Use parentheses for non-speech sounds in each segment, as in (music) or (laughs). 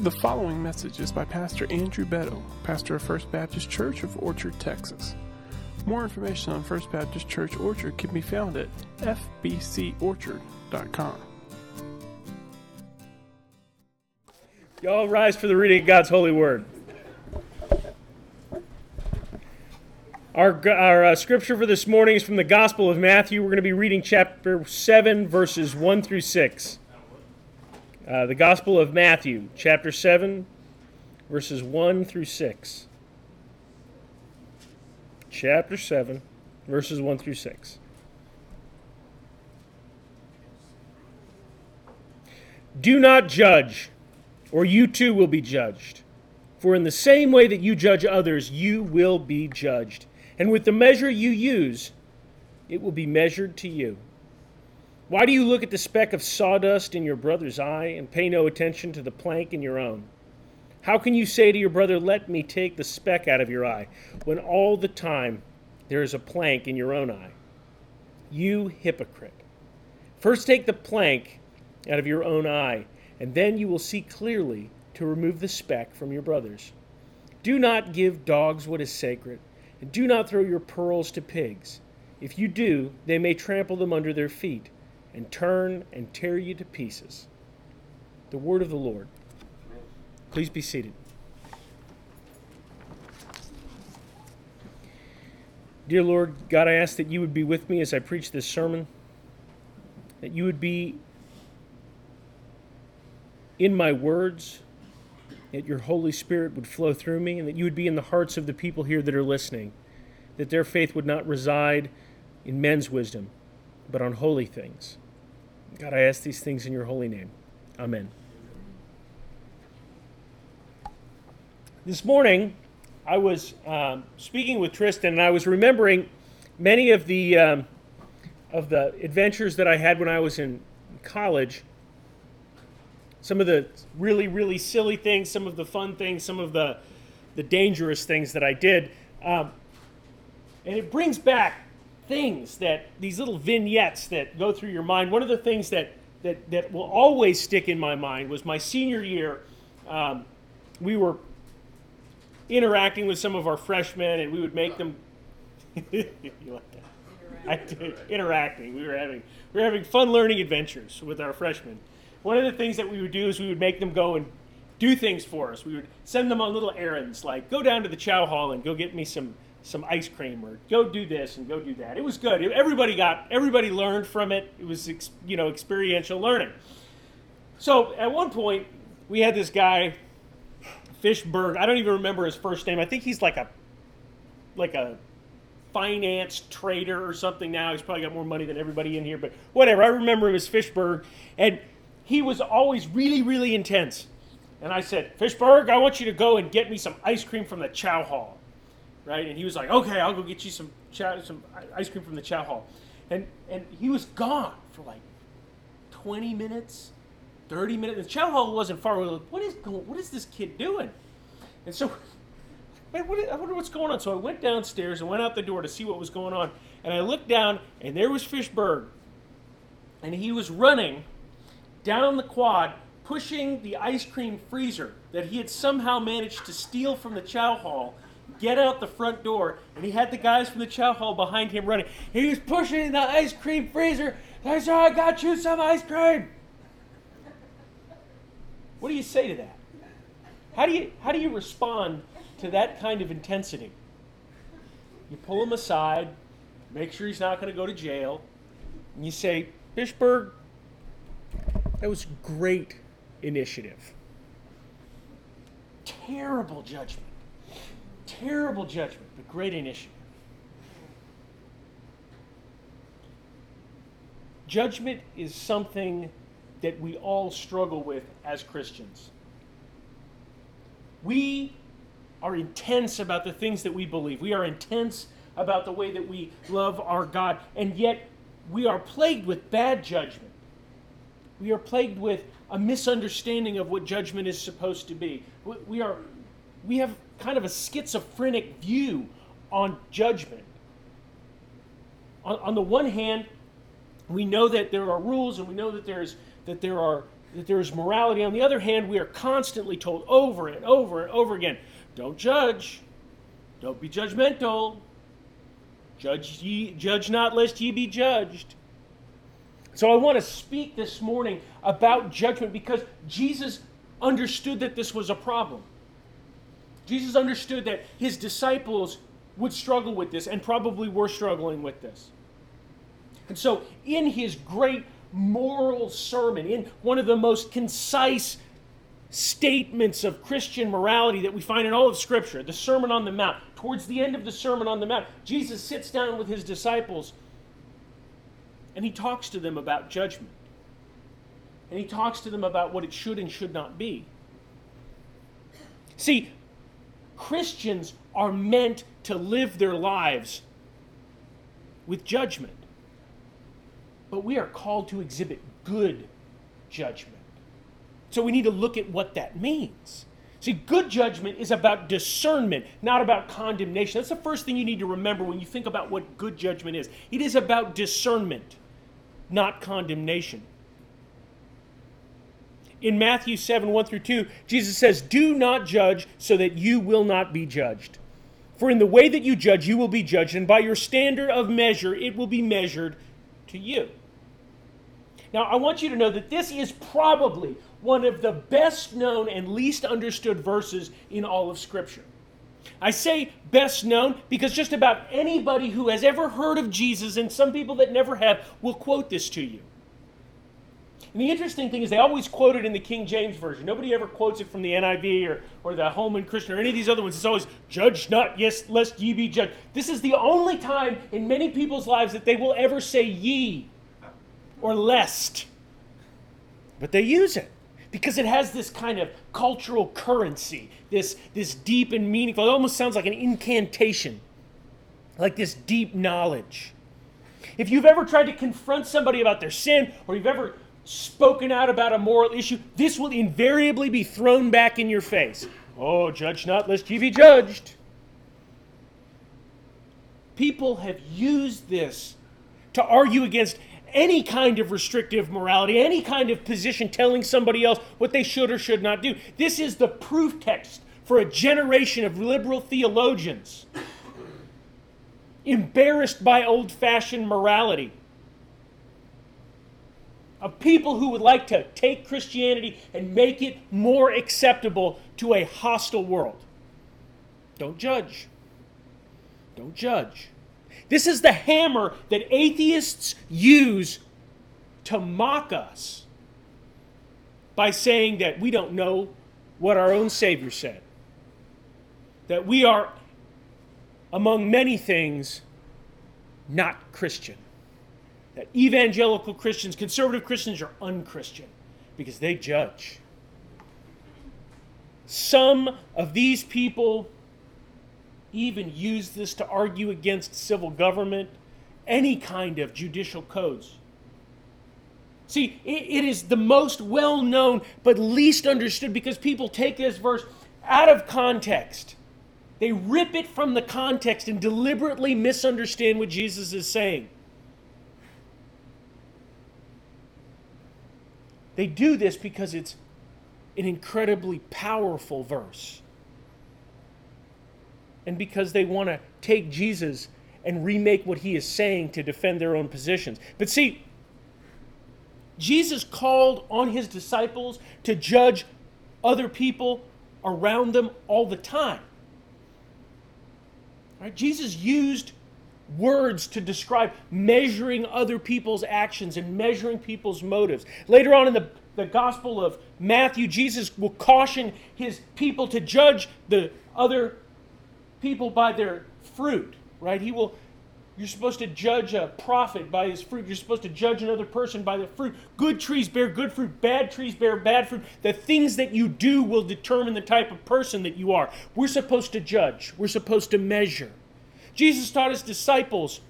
The following message is by Pastor Andrew Beto, pastor of First Baptist Church of Orchard, Texas. More information on First Baptist Church Orchard can be found at fbcorchard.com. Y'all rise for the reading of God's holy word. Our, our uh, scripture for this morning is from the Gospel of Matthew. We're going to be reading chapter 7, verses 1 through 6. Uh, the Gospel of Matthew, chapter 7, verses 1 through 6. Chapter 7, verses 1 through 6. Do not judge, or you too will be judged. For in the same way that you judge others, you will be judged. And with the measure you use, it will be measured to you. Why do you look at the speck of sawdust in your brother's eye and pay no attention to the plank in your own? How can you say to your brother, Let me take the speck out of your eye, when all the time there is a plank in your own eye? You hypocrite. First take the plank out of your own eye, and then you will see clearly to remove the speck from your brother's. Do not give dogs what is sacred and do not throw your pearls to pigs. If you do, they may trample them under their feet and turn and tear you to pieces. The word of the Lord. Please be seated. Dear Lord, God, I ask that you would be with me as I preach this sermon, that you would be in my words that your Holy Spirit would flow through me and that you would be in the hearts of the people here that are listening, that their faith would not reside in men's wisdom, but on holy things. God, I ask these things in your holy name. Amen. This morning, I was um, speaking with Tristan, and I was remembering many of the um, of the adventures that I had when I was in college some of the really really silly things, some of the fun things, some of the the dangerous things that I did, um, and it brings back things that these little vignettes that go through your mind. One of the things that that that will always stick in my mind was my senior year. Um, we were interacting with some of our freshmen, and we would make them. (laughs) you like that? I did interacting. We were having we were having fun learning adventures with our freshmen one of the things that we would do is we would make them go and do things for us. We would send them on little errands, like go down to the chow hall and go get me some some ice cream, or go do this and go do that. It was good. Everybody got everybody learned from it. It was you know experiential learning. So at one point we had this guy, Fishberg. I don't even remember his first name. I think he's like a like a finance trader or something now. He's probably got more money than everybody in here, but whatever. I remember him as Fishberg and he was always really, really intense. And I said, Fishberg, I want you to go and get me some ice cream from the chow hall. Right? And he was like, okay, I'll go get you some some ice cream from the chow hall. And, and he was gone for like 20 minutes, 30 minutes. The chow hall wasn't far away. Like, what is what is this kid doing? And so, (laughs) I wonder what's going on. So I went downstairs and went out the door to see what was going on. And I looked down, and there was Fishberg. And he was running down the quad, pushing the ice cream freezer that he had somehow managed to steal from the chow hall, get out the front door, and he had the guys from the chow hall behind him running. He was pushing the ice cream freezer. I said, I got you some ice cream. What do you say to that? How do you, how do you respond to that kind of intensity? You pull him aside, make sure he's not going to go to jail, and you say, Fishberg, that was great initiative. Terrible judgment. Terrible judgment, but great initiative. Judgment is something that we all struggle with as Christians. We are intense about the things that we believe. We are intense about the way that we love our God, and yet we are plagued with bad judgment. We are plagued with a misunderstanding of what judgment is supposed to be. We are we have kind of a schizophrenic view on judgment. On, on the one hand, we know that there are rules and we know that there's that there are that there is morality. On the other hand, we are constantly told over and over and over again don't judge, don't be judgmental, judge, ye, judge not lest ye be judged. So I want to speak this morning about judgment because Jesus understood that this was a problem. Jesus understood that his disciples would struggle with this and probably were struggling with this. And so, in his great moral sermon, in one of the most concise statements of Christian morality that we find in all of Scripture, the Sermon on the Mount, towards the end of the Sermon on the Mount, Jesus sits down with his disciples and he talks to them about judgment. And he talks to them about what it should and should not be. See, Christians are meant to live their lives with judgment. But we are called to exhibit good judgment. So we need to look at what that means. See, good judgment is about discernment, not about condemnation. That's the first thing you need to remember when you think about what good judgment is. It is about discernment, not condemnation. In Matthew 7 1 through 2, Jesus says, Do not judge so that you will not be judged. For in the way that you judge, you will be judged, and by your standard of measure, it will be measured to you. Now, I want you to know that this is probably one of the best known and least understood verses in all of Scripture. I say best known because just about anybody who has ever heard of Jesus, and some people that never have, will quote this to you. And the interesting thing is, they always quote it in the King James Version. Nobody ever quotes it from the NIV or, or the Holman Christian or any of these other ones. It's always, Judge not, yes, lest ye be judged. This is the only time in many people's lives that they will ever say ye or lest. But they use it because it has this kind of cultural currency, this, this deep and meaningful, it almost sounds like an incantation, like this deep knowledge. If you've ever tried to confront somebody about their sin, or you've ever spoken out about a moral issue, this will invariably be thrown back in your face. Oh, judge not, lest ye be judged. People have used this to argue against any kind of restrictive morality, any kind of position telling somebody else what they should or should not do. This is the proof text for a generation of liberal theologians embarrassed by old fashioned morality. Of people who would like to take Christianity and make it more acceptable to a hostile world. Don't judge. Don't judge. This is the hammer that atheists use to mock us by saying that we don't know what our own Savior said. That we are, among many things, not Christian. That evangelical Christians, conservative Christians, are unchristian because they judge. Some of these people even use this to argue against civil government, any kind of judicial codes. See, it, is the most well known but least understood because people take this verse out of context. They rip it from the context and deliberately misunderstand what Jesus is saying. They do this because it's an incredibly powerful verse and because they want to take Jesus and remake what he is saying to defend their own positions. But see, Jesus called on his disciples to judge other people around them all the time. Right? Jesus used words to describe measuring other people's actions and measuring people's motives. Later on in the, the Gospel of Matthew, Jesus will caution his people to judge the other people by their fruit, right? He will you're supposed to judge a prophet by his fruit. You're supposed to judge another person by the fruit. Good trees bear good fruit, bad trees bear bad fruit. The things that you do will determine the type of person that you are. We're supposed to judge, we're supposed to measure. Jesus taught his disciples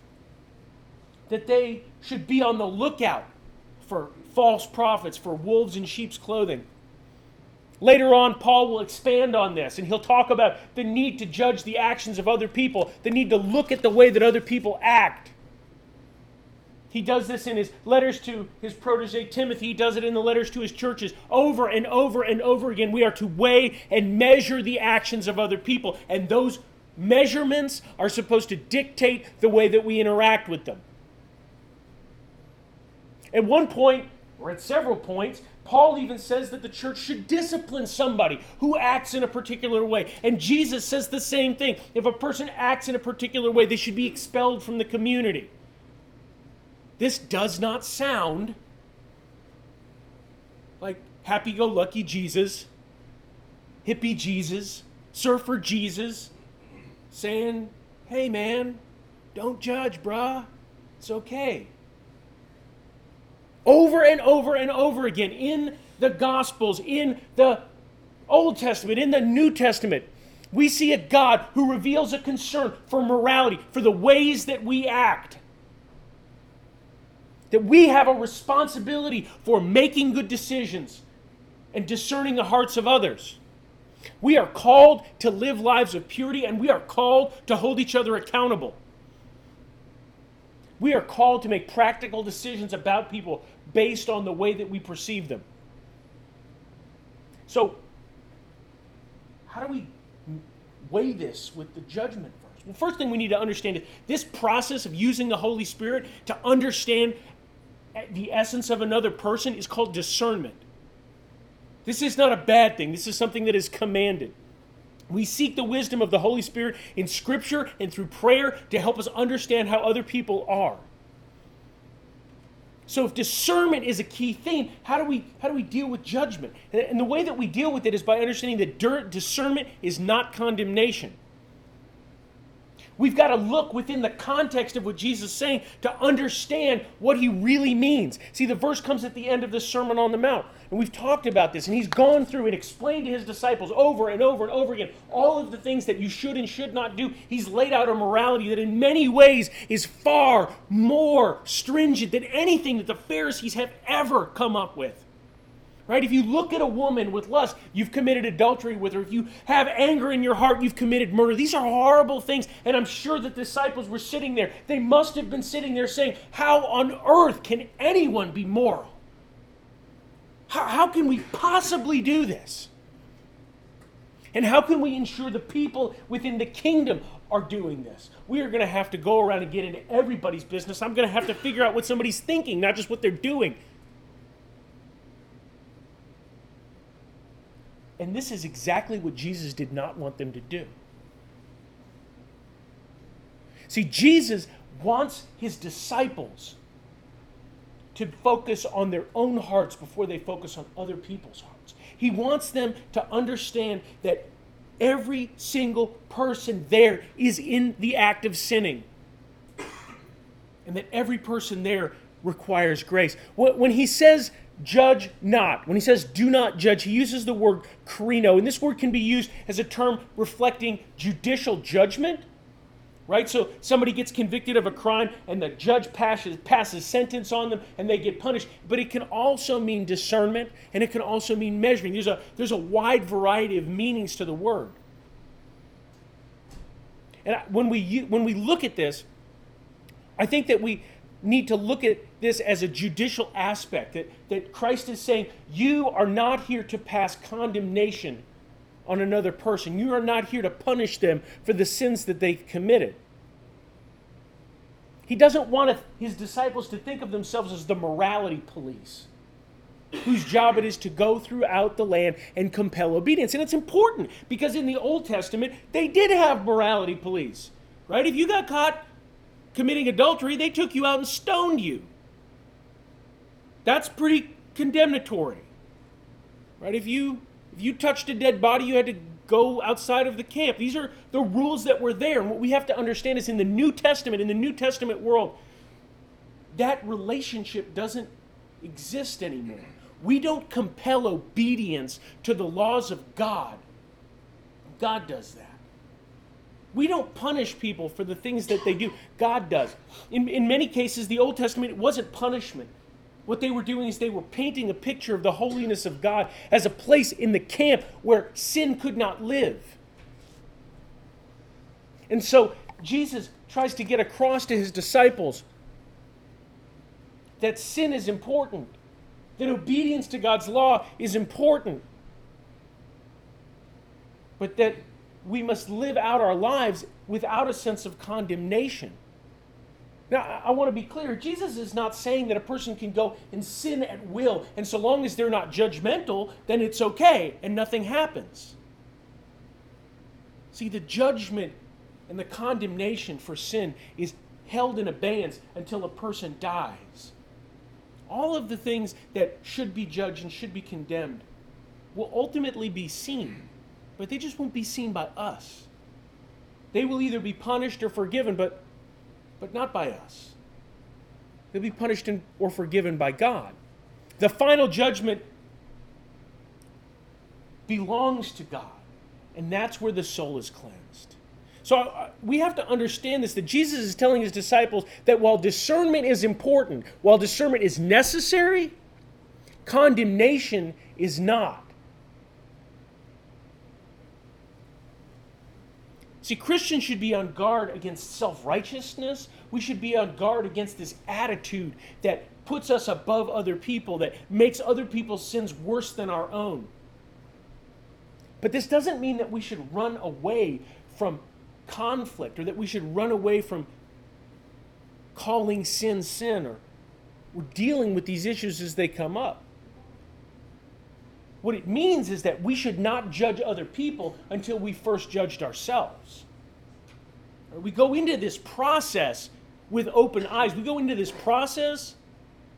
that they should be on the lookout for false prophets, for wolves in sheep's clothing. Later on, Paul will expand on this and he'll talk about the need to judge the actions of other people, the need to look at the way that other people act. He does this in his letters to his protege Timothy. He does it in the letters to his churches over and over and over again. We are to weigh and measure the actions of other people, and those measurements are supposed to dictate the way that we interact with them. At one point, or at several points, Paul even says that the church should discipline somebody who acts in a particular way. And Jesus says the same thing. If a person acts in a particular way, they should be expelled from the community. This does not sound like happy go lucky Jesus, hippie Jesus, surfer Jesus, saying, hey man, don't judge, bruh. It's okay over and over and over again in the Gospels, in the Old Testament, in the New Testament. We see a God who reveals a concern for morality, for the ways that we act. That we have a responsibility for making good decisions and discerning the hearts of others. We are called to live lives of purity and we are called to hold each other accountable. We are called to make practical decisions about people based on the way that we perceive them. So, how do we weigh this with the judgment first? Well, first thing we need to understand is this process of using the Holy Spirit to understand the essence of another person is called discernment. This is not a bad thing, this is something that is commanded. We seek the wisdom of the Holy Spirit in Scripture and through prayer to help us understand how other people are. So if discernment is a key thing, how do we how do we deal with judgment? And the way that we deal with it is by understanding that discernment is not condemnation. We've got to look within the context of what Jesus is saying to understand what he really means. See, the verse comes at the end of the Sermon on the Mount, and we've talked about this, and he's gone through and explained to his disciples over and over and over again all of the things that you should and should not do. He's laid out a morality that, in many ways, is far more stringent than anything that the Pharisees have ever come up with. Right? If you look at a woman with lust, you've committed adultery with her. If you have anger in your heart, you've committed murder. These are horrible things. And I'm sure the disciples were sitting there. They must have been sitting there saying, How on earth can anyone be moral? How, how can we possibly do this? And how can we ensure the people within the kingdom are doing this? We are going to have to go around and get into everybody's business. I'm going to have to figure out what somebody's thinking, not just what they're doing. And this is exactly what Jesus did not want them to do. See, Jesus wants his disciples to focus on their own hearts before they focus on other people's hearts. He wants them to understand that every single person there is in the act of sinning. And that every person there requires grace. When he says judge not. When he says do not judge, he uses the word krino, and this word can be used as a term reflecting judicial judgment. Right? So somebody gets convicted of a crime and the judge passes, passes sentence on them and they get punished. But it can also mean discernment and it can also mean measuring. There's a, there's a wide variety of meanings to the word. And when we, when we look at this, I think that we, need to look at this as a judicial aspect that, that Christ is saying, You are not here to pass condemnation on another person. You are not here to punish them for the sins that they've committed. He doesn't want his disciples to think of themselves as the morality police, whose job it is to go throughout the land and compel obedience. And it's important because in the Old Testament, they did have morality police, right? If you got caught committing adultery, they took you out and stoned you. That's pretty condemnatory. Right? If you if you touched a dead body, you had to go outside of the camp. These are the rules that were there. And what we have to understand is in the New Testament, in the New Testament world, that relationship doesn't exist anymore. We don't compel obedience to the laws of God. God does that. We don't punish people for the things that they do. God does. In, in many cases, the Old Testament, it wasn't punishment. What they were doing is they were painting a picture of the holiness of God as a place in the camp where sin could not live. And so Jesus tries to get across to his disciples that sin is important, that obedience to God's law is important, but that we must live out our lives without a sense of condemnation. Now, I want to be clear. Jesus is not saying that a person can go and sin at will, and so long as they're not judgmental, then it's okay and nothing happens. See, the judgment and the condemnation for sin is held in abeyance until a person dies. All of the things that should be judged and should be condemned will ultimately be seen, but they just won't be seen by us. They will either be punished or forgiven, but but not by us. They'll be punished or forgiven by God. The final judgment belongs to God, and that's where the soul is cleansed. So uh, we have to understand this that Jesus is telling his disciples that while discernment is important, while discernment is necessary, condemnation is not. See, Christians should be on guard against self righteousness. We should be on guard against this attitude that puts us above other people, that makes other people's sins worse than our own. But this doesn't mean that we should run away from conflict or that we should run away from calling sin sin or, or dealing with these issues as they come up. What it means is that we should not judge other people until we first judged ourselves. We go into this process with open eyes. We go into this process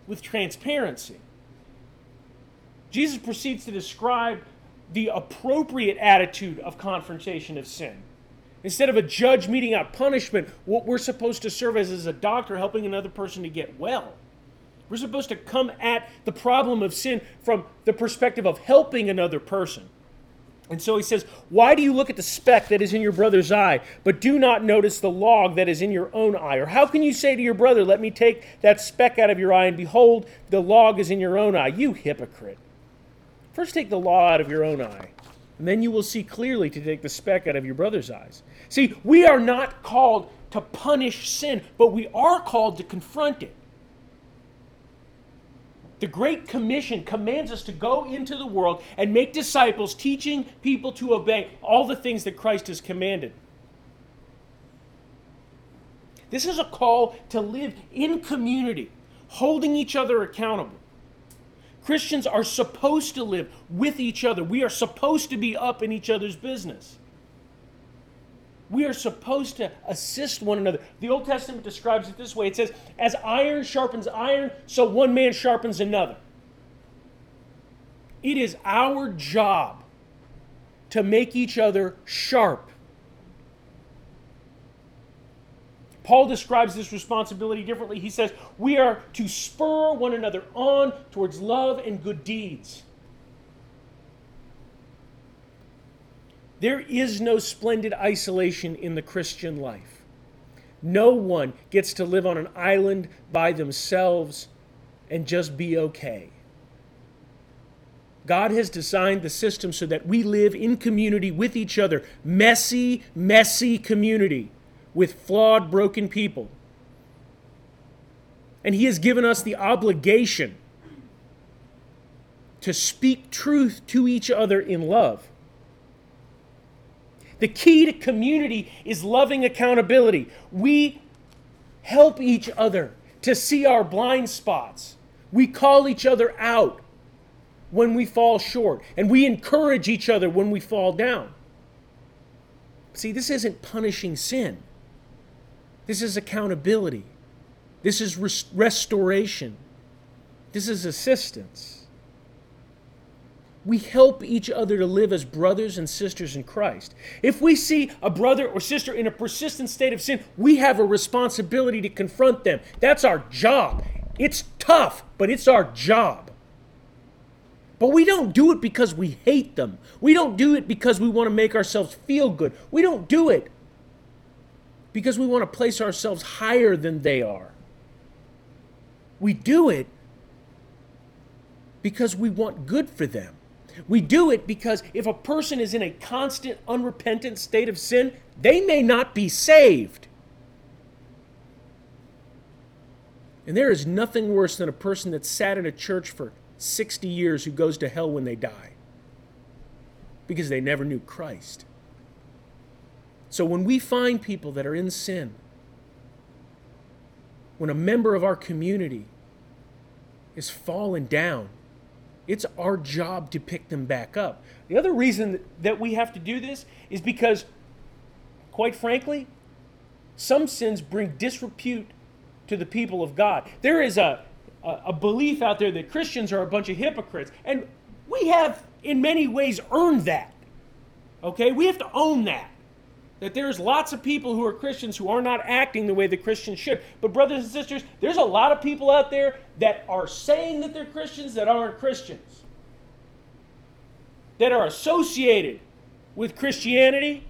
with transparency. Jesus proceeds to describe the appropriate attitude of confrontation of sin. Instead of a judge meting out punishment, what we're supposed to serve as is a doctor helping another person to get well. We're supposed to come at the problem of sin from the perspective of helping another person. And so he says, Why do you look at the speck that is in your brother's eye, but do not notice the log that is in your own eye? Or how can you say to your brother, Let me take that speck out of your eye, and behold, the log is in your own eye? You hypocrite. First take the law out of your own eye, and then you will see clearly to take the speck out of your brother's eyes. See, we are not called to punish sin, but we are called to confront it. The Great Commission commands us to go into the world and make disciples, teaching people to obey all the things that Christ has commanded. This is a call to live in community, holding each other accountable. Christians are supposed to live with each other. We are supposed to be up in each other's business. We are supposed to assist one another. The Old Testament describes it this way it says, As iron sharpens iron, so one man sharpens another. It is our job to make each other sharp. Paul describes this responsibility differently. He says, We are to spur one another on towards love and good deeds. There is no splendid isolation in the Christian life. No one gets to live on an island by themselves and just be okay. God has designed the system so that we live in community with each other, messy, messy community with flawed, broken people. And He has given us the obligation to speak truth to each other in love. The key to community is loving accountability. We help each other to see our blind spots. We call each other out when we fall short, and we encourage each other when we fall down. See, this isn't punishing sin, this is accountability, this is res- restoration, this is assistance we help each other to live as brothers and sisters in Christ. If we see a brother or sister in a persistent state of sin, we have a responsibility to confront them. That's our job. It's tough, but it's our job. But we don't do it because we hate them. We don't do it because we want to make ourselves feel good. We don't do it because we want to place ourselves higher than they are. We do it because we want good for them. We do it because if a person is in a constant, unrepentant state of sin, they may not be saved. And there is nothing worse than a person that sat in a church for 60 years who goes to hell when they die because they never knew Christ. So when we find people that are in sin, when a member of our community is fallen down, it's our job to pick them back up. The other reason that we have to do this is because, quite frankly, some sins bring disrepute to the people of God. There is a, a, a belief out there that Christians are a bunch of hypocrites, and we have, in many ways, earned that. Okay? We have to own that. That there's lots of people who are Christians who are not acting the way the Christians should. But, brothers and sisters, there's a lot of people out there that are saying that they're Christians that aren't Christians. That are associated with Christianity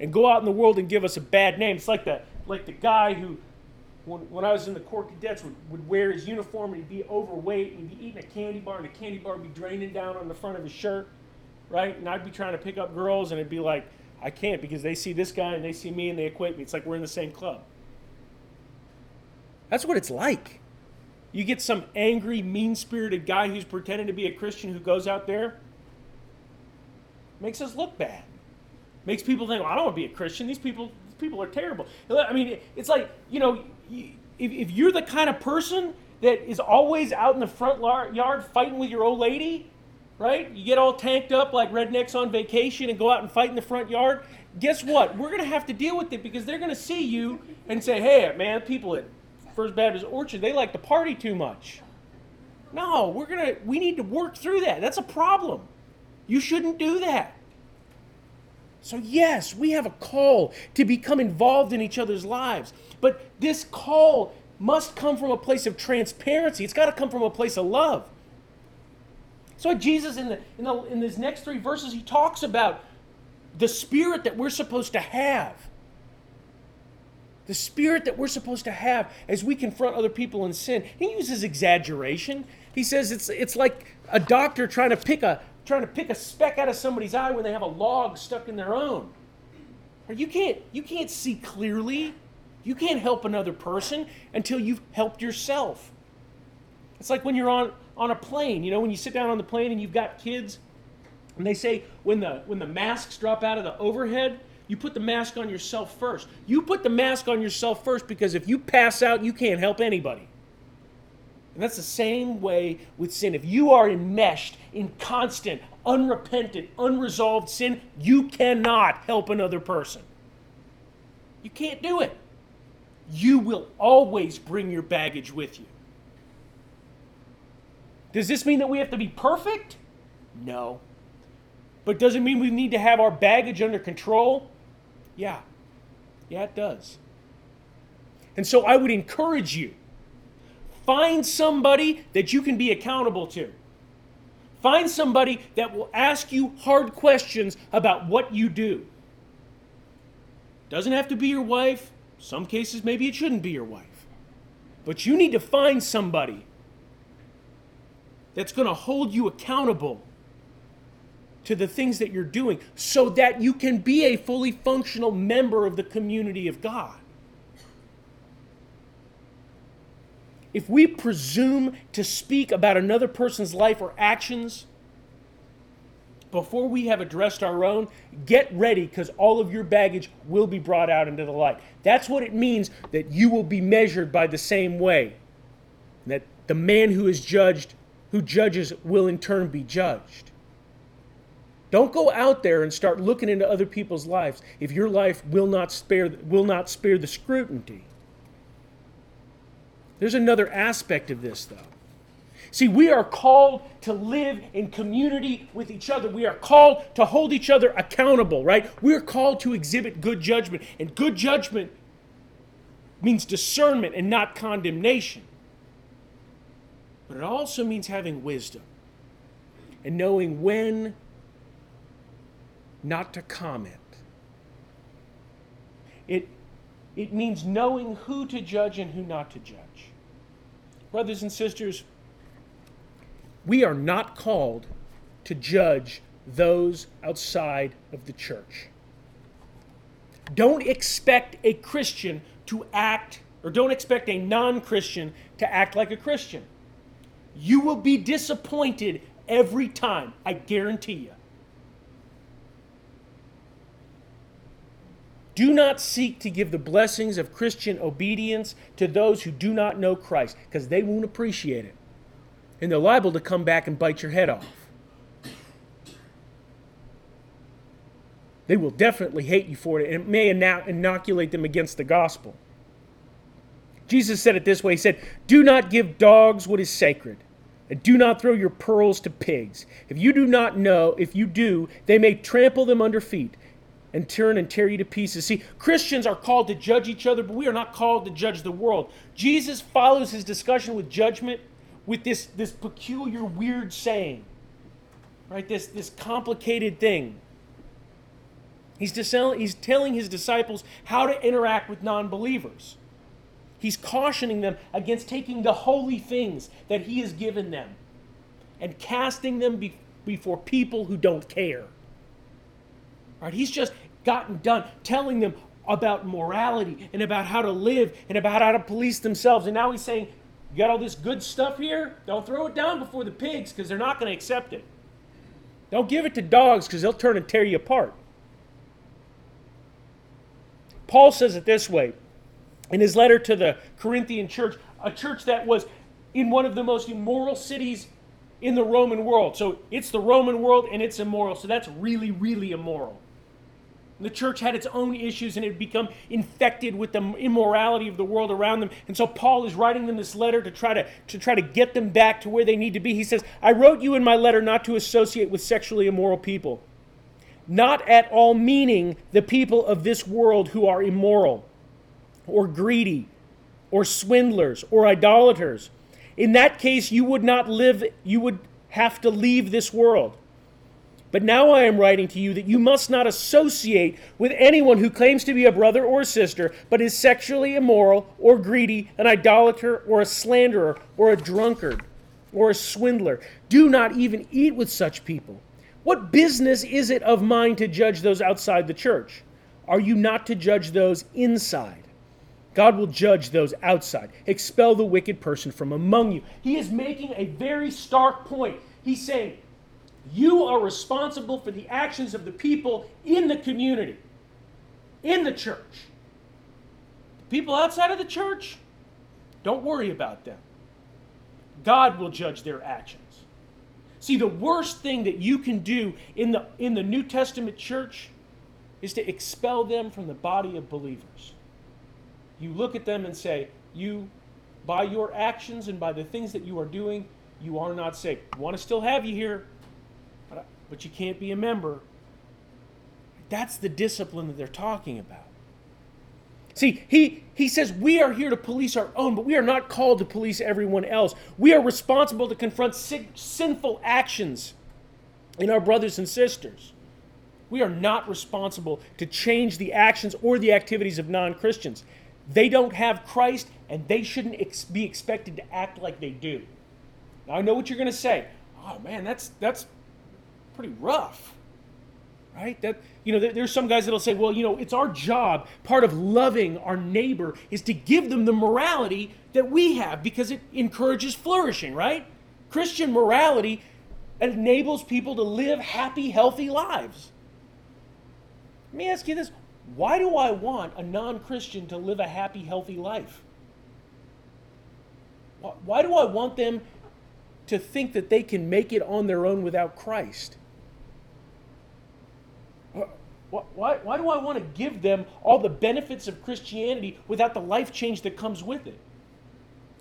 and go out in the world and give us a bad name. It's like the, like the guy who when, when I was in the Corps Cadets, would, would wear his uniform and he'd be overweight and he'd be eating a candy bar and the candy bar would be draining down on the front of his shirt, right? And I'd be trying to pick up girls and it'd be like, I can't because they see this guy and they see me and they equate me. It's like we're in the same club. That's what it's like. You get some angry, mean spirited guy who's pretending to be a Christian who goes out there, makes us look bad. Makes people think, well, I don't want to be a Christian. These people, these people are terrible. I mean, it's like, you know, if, if you're the kind of person that is always out in the front yard fighting with your old lady, right? You get all tanked up like rednecks on vacation and go out and fight in the front yard. Guess what? We're going to have to deal with it because they're going to see you and say, hey, man, people at First Baptist Orchard, they like to party too much. No, we're going to, we need to work through that. That's a problem. You shouldn't do that. So, yes, we have a call to become involved in each other's lives. But this call must come from a place of transparency. It's got to come from a place of love. So Jesus in the, in the in these next three verses, he talks about the spirit that we're supposed to have. The spirit that we're supposed to have as we confront other people in sin. He uses exaggeration. He says it's it's like a doctor trying to pick a trying to pick a speck out of somebody's eye when they have a log stuck in their own. You can't you can't see clearly. You can't help another person until you've helped yourself. It's like when you're on on a plane, you know, when you sit down on the plane and you've got kids, and they say when the when the masks drop out of the overhead, you put the mask on yourself first. You put the mask on yourself first because if you pass out, you can't help anybody. And that's the same way with sin. If you are enmeshed in constant, unrepentant, unresolved sin, you cannot help another person. You can't do it. You will always bring your baggage with you. Does this mean that we have to be perfect? No. But does it mean we need to have our baggage under control? Yeah. Yeah, it does. And so I would encourage you find somebody that you can be accountable to. Find somebody that will ask you hard questions about what you do. Doesn't have to be your wife. Some cases, maybe it shouldn't be your wife. But you need to find somebody that's going to hold you accountable to the things that you're doing so that you can be a fully functional member of the community of God. If we presume to speak about another person's life or actions before we have addressed our own, get ready because all of your baggage will be brought out into the light. That's what it means that you will be measured by the same way. That the man who is judged who judges will in turn be judged. Don't go out there and start looking into other people's lives if your life will not spare, will not spare the scrutiny. There's another aspect of this, though. See, we are called to live in community with each other. We are called to hold each other accountable, right? We're called to exhibit good judgment. And good judgment means discernment and not condemnation but it also means having wisdom and knowing when not to comment. It, it means knowing who to judge and who not to judge. Brothers and sisters, we are not called to judge those outside of the church. Don't expect a Christian to act or don't expect a non Christian to act like a Christian. You will be disappointed every time, I guarantee you. Do not seek to give the blessings of Christian obedience to those who do not know Christ, because they won't appreciate it. And they're liable to come back and bite your head off. They will definitely hate you for it, and it may inoculate them against the gospel. Jesus said it this way He said, Do not give dogs what is sacred, and do not throw your pearls to pigs. If you do not know, if you do, they may trample them under feet and turn and tear you to pieces. See, Christians are called to judge each other, but we are not called to judge the world. Jesus follows his discussion with judgment with this, this peculiar, weird saying, right? This, this complicated thing. He's, he's telling his disciples how to interact with non believers. He's cautioning them against taking the holy things that he has given them and casting them be- before people who don't care. Right? He's just gotten done telling them about morality and about how to live and about how to police themselves. And now he's saying, You got all this good stuff here? Don't throw it down before the pigs because they're not going to accept it. Don't give it to dogs because they'll turn and tear you apart. Paul says it this way in his letter to the Corinthian church, a church that was in one of the most immoral cities in the Roman world. So it's the Roman world and it's immoral. So that's really, really immoral. The church had its own issues and it had become infected with the immorality of the world around them. And so Paul is writing them this letter to try to, to try to get them back to where they need to be. He says, I wrote you in my letter not to associate with sexually immoral people not at all meaning the people of this world who are immoral or greedy or swindlers or idolaters. In that case, you would not live, you would have to leave this world. But now I am writing to you that you must not associate with anyone who claims to be a brother or sister, but is sexually immoral or greedy, an idolater or a slanderer or a drunkard or a swindler. Do not even eat with such people. What business is it of mine to judge those outside the church? Are you not to judge those inside? God will judge those outside. Expel the wicked person from among you. He is making a very stark point. He's saying, You are responsible for the actions of the people in the community, in the church. The people outside of the church, don't worry about them. God will judge their actions. See, the worst thing that you can do in the, in the New Testament church is to expel them from the body of believers. You look at them and say, You, by your actions and by the things that you are doing, you are not saved. We want to still have you here, but, but you can't be a member. That's the discipline that they're talking about. See, he, he says we are here to police our own, but we are not called to police everyone else. We are responsible to confront sin, sinful actions in our brothers and sisters. We are not responsible to change the actions or the activities of non Christians. They don't have Christ, and they shouldn't ex- be expected to act like they do. Now, I know what you're going to say. Oh, man, that's, that's pretty rough right? That you know, there's some guys that'll say, well, you know, it's our job. Part of loving our neighbor is to give them the morality that we have because it encourages flourishing, right? Christian morality enables people to live happy, healthy lives. Let me ask you this: Why do I want a non-Christian to live a happy, healthy life? Why do I want them to think that they can make it on their own without Christ? Why, why do I want to give them all the benefits of Christianity without the life change that comes with it?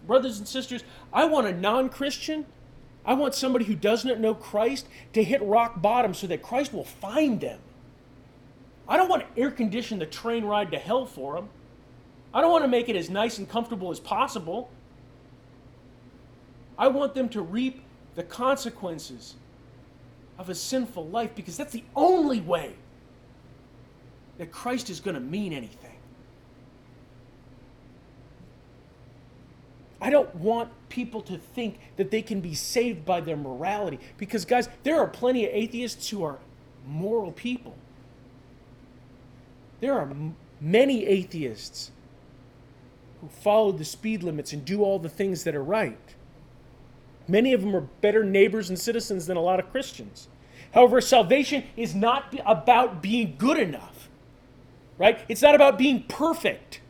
Brothers and sisters, I want a non Christian, I want somebody who does not know Christ to hit rock bottom so that Christ will find them. I don't want to air condition the train ride to hell for them. I don't want to make it as nice and comfortable as possible. I want them to reap the consequences of a sinful life because that's the only way that Christ is going to mean anything. I don't want people to think that they can be saved by their morality because, guys, there are plenty of atheists who are moral people. There are m- many atheists who follow the speed limits and do all the things that are right. Many of them are better neighbors and citizens than a lot of Christians. However, salvation is not about being good enough, right? It's not about being perfect.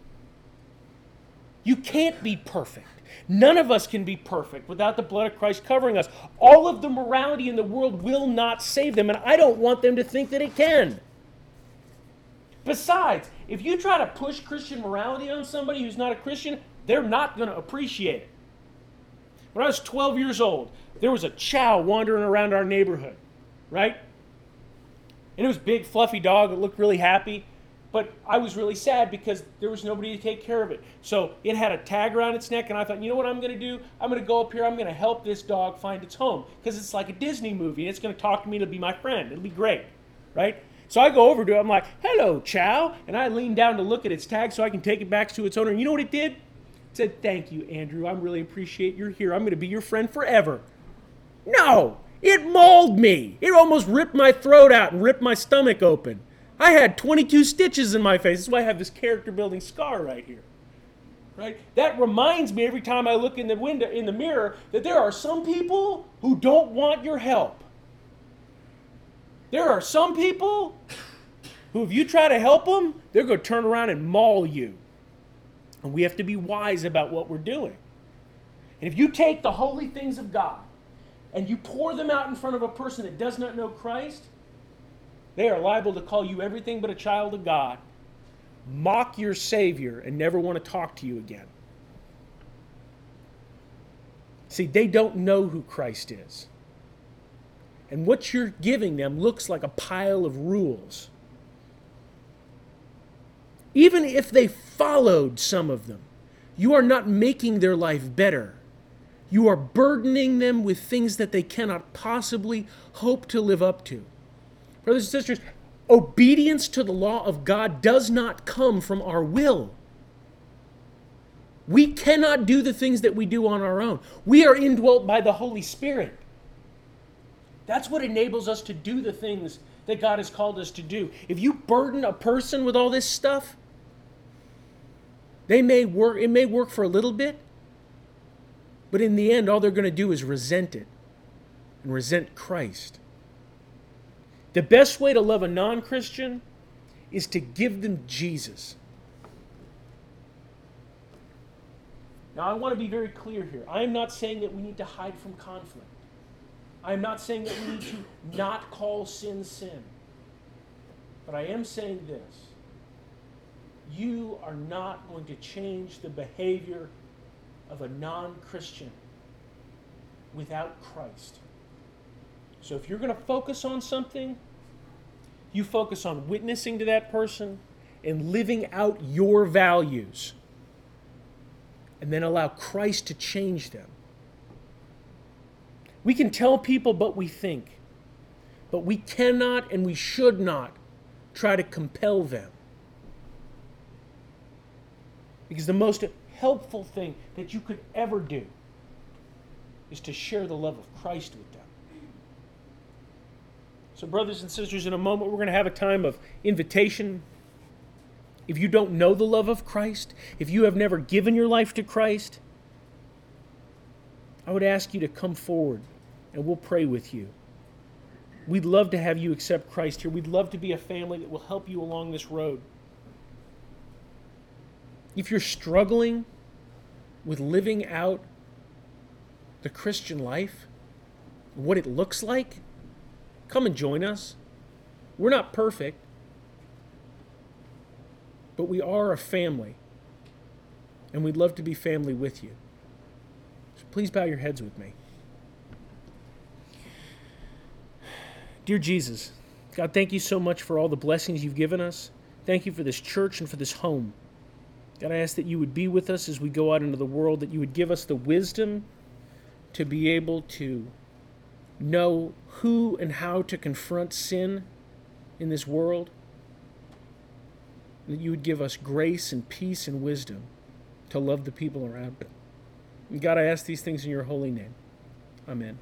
You can't be perfect. None of us can be perfect without the blood of Christ covering us. All of the morality in the world will not save them, and I don't want them to think that it can. Besides, if you try to push Christian morality on somebody who's not a Christian, they're not going to appreciate it. When I was 12 years old, there was a chow wandering around our neighborhood, right? And it was big, fluffy dog. that looked really happy. But I was really sad because there was nobody to take care of it. So it had a tag around its neck, and I thought, you know what I'm going to do? I'm going to go up here. I'm going to help this dog find its home because it's like a Disney movie, and it's going to talk to me. It'll be my friend. It'll be great, right? So I go over to it. I'm like, hello, chow. And I lean down to look at its tag so I can take it back to its owner. And you know what it did? It said, thank you, Andrew. I really appreciate you're here. I'm going to be your friend forever. No, it mauled me. It almost ripped my throat out and ripped my stomach open. I had 22 stitches in my face. That's why I have this character building scar right here. Right? That reminds me every time I look in the window in the mirror that there are some people who don't want your help. There are some people who, if you try to help them, they're going to turn around and maul you. And we have to be wise about what we're doing. And if you take the holy things of God and you pour them out in front of a person that does not know Christ, they are liable to call you everything but a child of God, mock your Savior, and never want to talk to you again. See, they don't know who Christ is. And what you're giving them looks like a pile of rules. Even if they followed some of them, you are not making their life better. You are burdening them with things that they cannot possibly hope to live up to. Brothers and sisters, obedience to the law of God does not come from our will. We cannot do the things that we do on our own. We are indwelt by the Holy Spirit. That's what enables us to do the things that God has called us to do. If you burden a person with all this stuff, they may work it may work for a little bit, but in the end all they're going to do is resent it and resent Christ. The best way to love a non-Christian is to give them Jesus. Now I want to be very clear here. I am not saying that we need to hide from conflict. I'm not saying that we need to not call sin sin. But I am saying this you are not going to change the behavior of a non Christian without Christ. So if you're going to focus on something, you focus on witnessing to that person and living out your values. And then allow Christ to change them. We can tell people what we think, but we cannot and we should not try to compel them. Because the most helpful thing that you could ever do is to share the love of Christ with them. So, brothers and sisters, in a moment we're going to have a time of invitation. If you don't know the love of Christ, if you have never given your life to Christ, I would ask you to come forward and we'll pray with you. We'd love to have you accept Christ here. We'd love to be a family that will help you along this road. If you're struggling with living out the Christian life, what it looks like, come and join us. We're not perfect, but we are a family, and we'd love to be family with you. So please bow your heads with me. Dear Jesus, God, thank you so much for all the blessings you've given us. Thank you for this church and for this home. God, I ask that you would be with us as we go out into the world, that you would give us the wisdom to be able to know who and how to confront sin in this world. That you would give us grace and peace and wisdom to love the people around us. God, I ask these things in your holy name. Amen.